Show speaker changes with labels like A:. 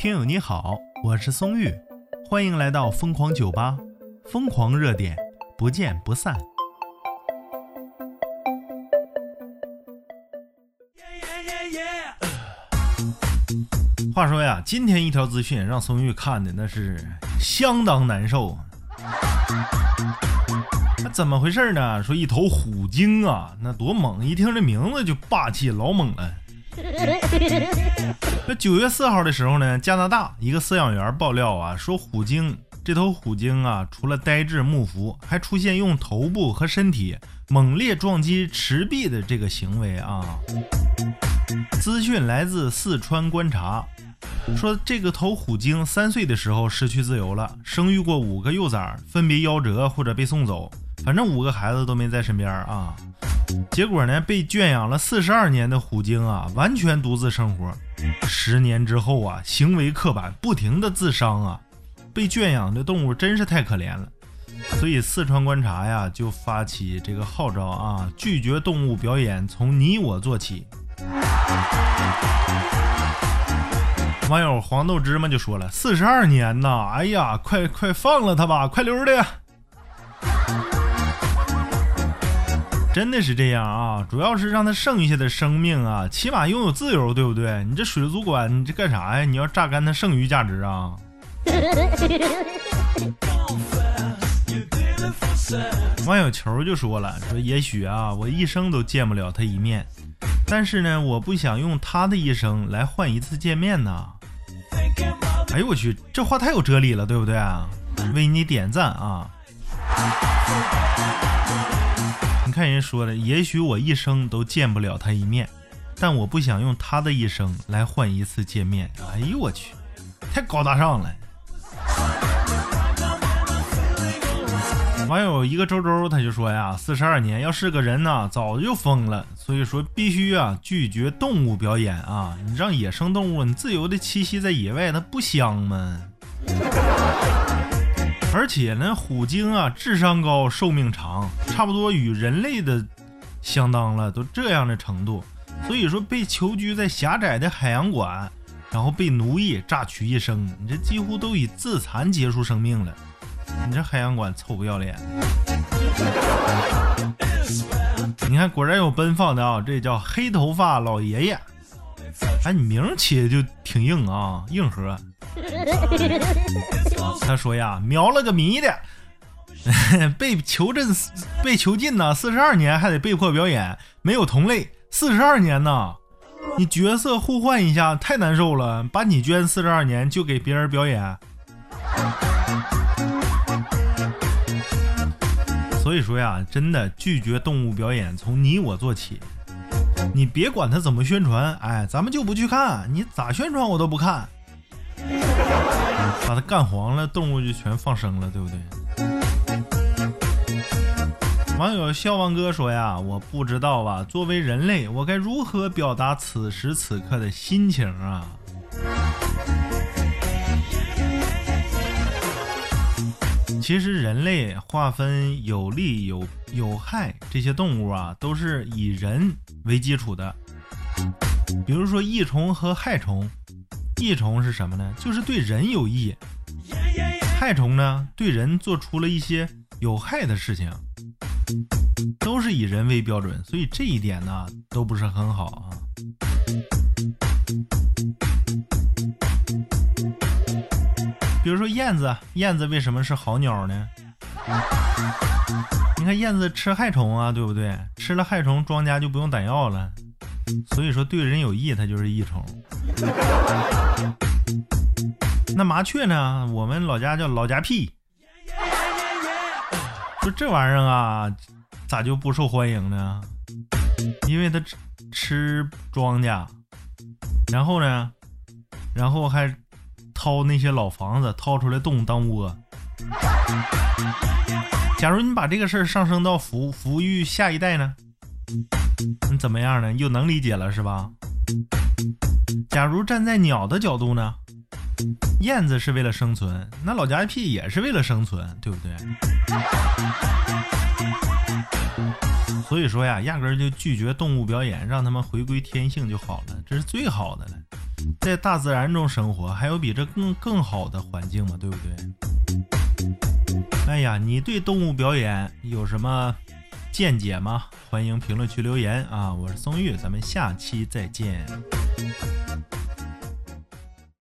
A: 听友你好，我是松玉，欢迎来到疯狂酒吧，疯狂热点，不见不散。话说呀，今天一条资讯让松玉看的那是相当难受。那怎么回事呢？说一头虎鲸啊，那多猛！一听这名字就霸气，老猛了。那九月四号的时候呢，加拿大一个饲养员爆料啊，说虎鲸这头虎鲸啊，除了呆滞木浮，还出现用头部和身体猛烈撞击池壁的这个行为啊。资讯来自四川观察，说这个头虎鲸三岁的时候失去自由了，生育过五个幼崽，分别夭折或者被送走，反正五个孩子都没在身边啊。结果呢，被圈养了四十二年的虎鲸啊，完全独自生活。十年之后啊，行为刻板，不停的自伤啊，被圈养的动物真是太可怜了。所以四川观察呀，就发起这个号召啊，拒绝动物表演，从你我做起。网友黄豆芝麻就说了：“四十二年呐，哎呀，快快放了他吧，快溜的！”真的是这样啊，主要是让他剩下的生命啊，起码拥有自由，对不对？你这水族馆，你这干啥呀？你要榨干它剩余价值啊？网友球就说了：“说也许啊，我一生都见不了他一面。”但是呢，我不想用他的一生来换一次见面呢。哎呦我去，这话太有哲理了，对不对啊？为你点赞啊！你看人说的，也许我一生都见不了他一面，但我不想用他的一生来换一次见面。哎呦我去，太高大上了。网友一个周周他就说呀，四十二年要是个人呢，早就疯了。所以说必须啊拒绝动物表演啊！你让野生动物你自由的栖息在野外，它不香吗？而且呢，虎鲸啊智商高，寿命长，差不多与人类的相当了，都这样的程度。所以说被囚居在狭窄的海洋馆，然后被奴役榨取一生，你这几乎都以自残结束生命了。你这海洋馆臭不要脸！你看，果然有奔放的啊，这叫黑头发老爷爷。哎，你名起的就挺硬啊，硬核。他说呀，瞄了个迷的，被囚禁，被囚禁呢，四十二年还得被迫表演，没有同类，四十二年呢，你角色互换一下，太难受了，把你捐四十二年就给别人表演。所以说呀，真的拒绝动物表演，从你我做起。你别管他怎么宣传，哎，咱们就不去看。你咋宣传我都不看。把它干黄了，动物就全放生了，对不对？网友笑忘哥说呀，我不知道啊，作为人类，我该如何表达此时此刻的心情啊？其实人类划分有利有有害这些动物啊，都是以人为基础的。比如说益虫和害虫，益虫是什么呢？就是对人有益；害虫呢，对人做出了一些有害的事情，都是以人为标准，所以这一点呢，都不是很好啊。比如说燕子，燕子为什么是好鸟呢？你看燕子吃害虫啊，对不对？吃了害虫，庄家就不用打药了。所以说对人有益，它就是益虫。那麻雀呢？我们老家叫老家屁。说这玩意儿啊，咋就不受欢迎呢？因为它吃吃庄稼，然后呢，然后还。掏那些老房子，掏出来洞当窝。假如你把这个事儿上升到抚抚育下一代呢？你怎么样呢？又能理解了是吧？假如站在鸟的角度呢？燕子是为了生存，那老家屁也是为了生存，对不对？所以说呀，压根儿就拒绝动物表演，让他们回归天性就好了，这是最好的了。在大自然中生活，还有比这更更好的环境吗？对不对？哎呀，你对动物表演有什么见解吗？欢迎评论区留言啊！我是松玉，咱们下期再见。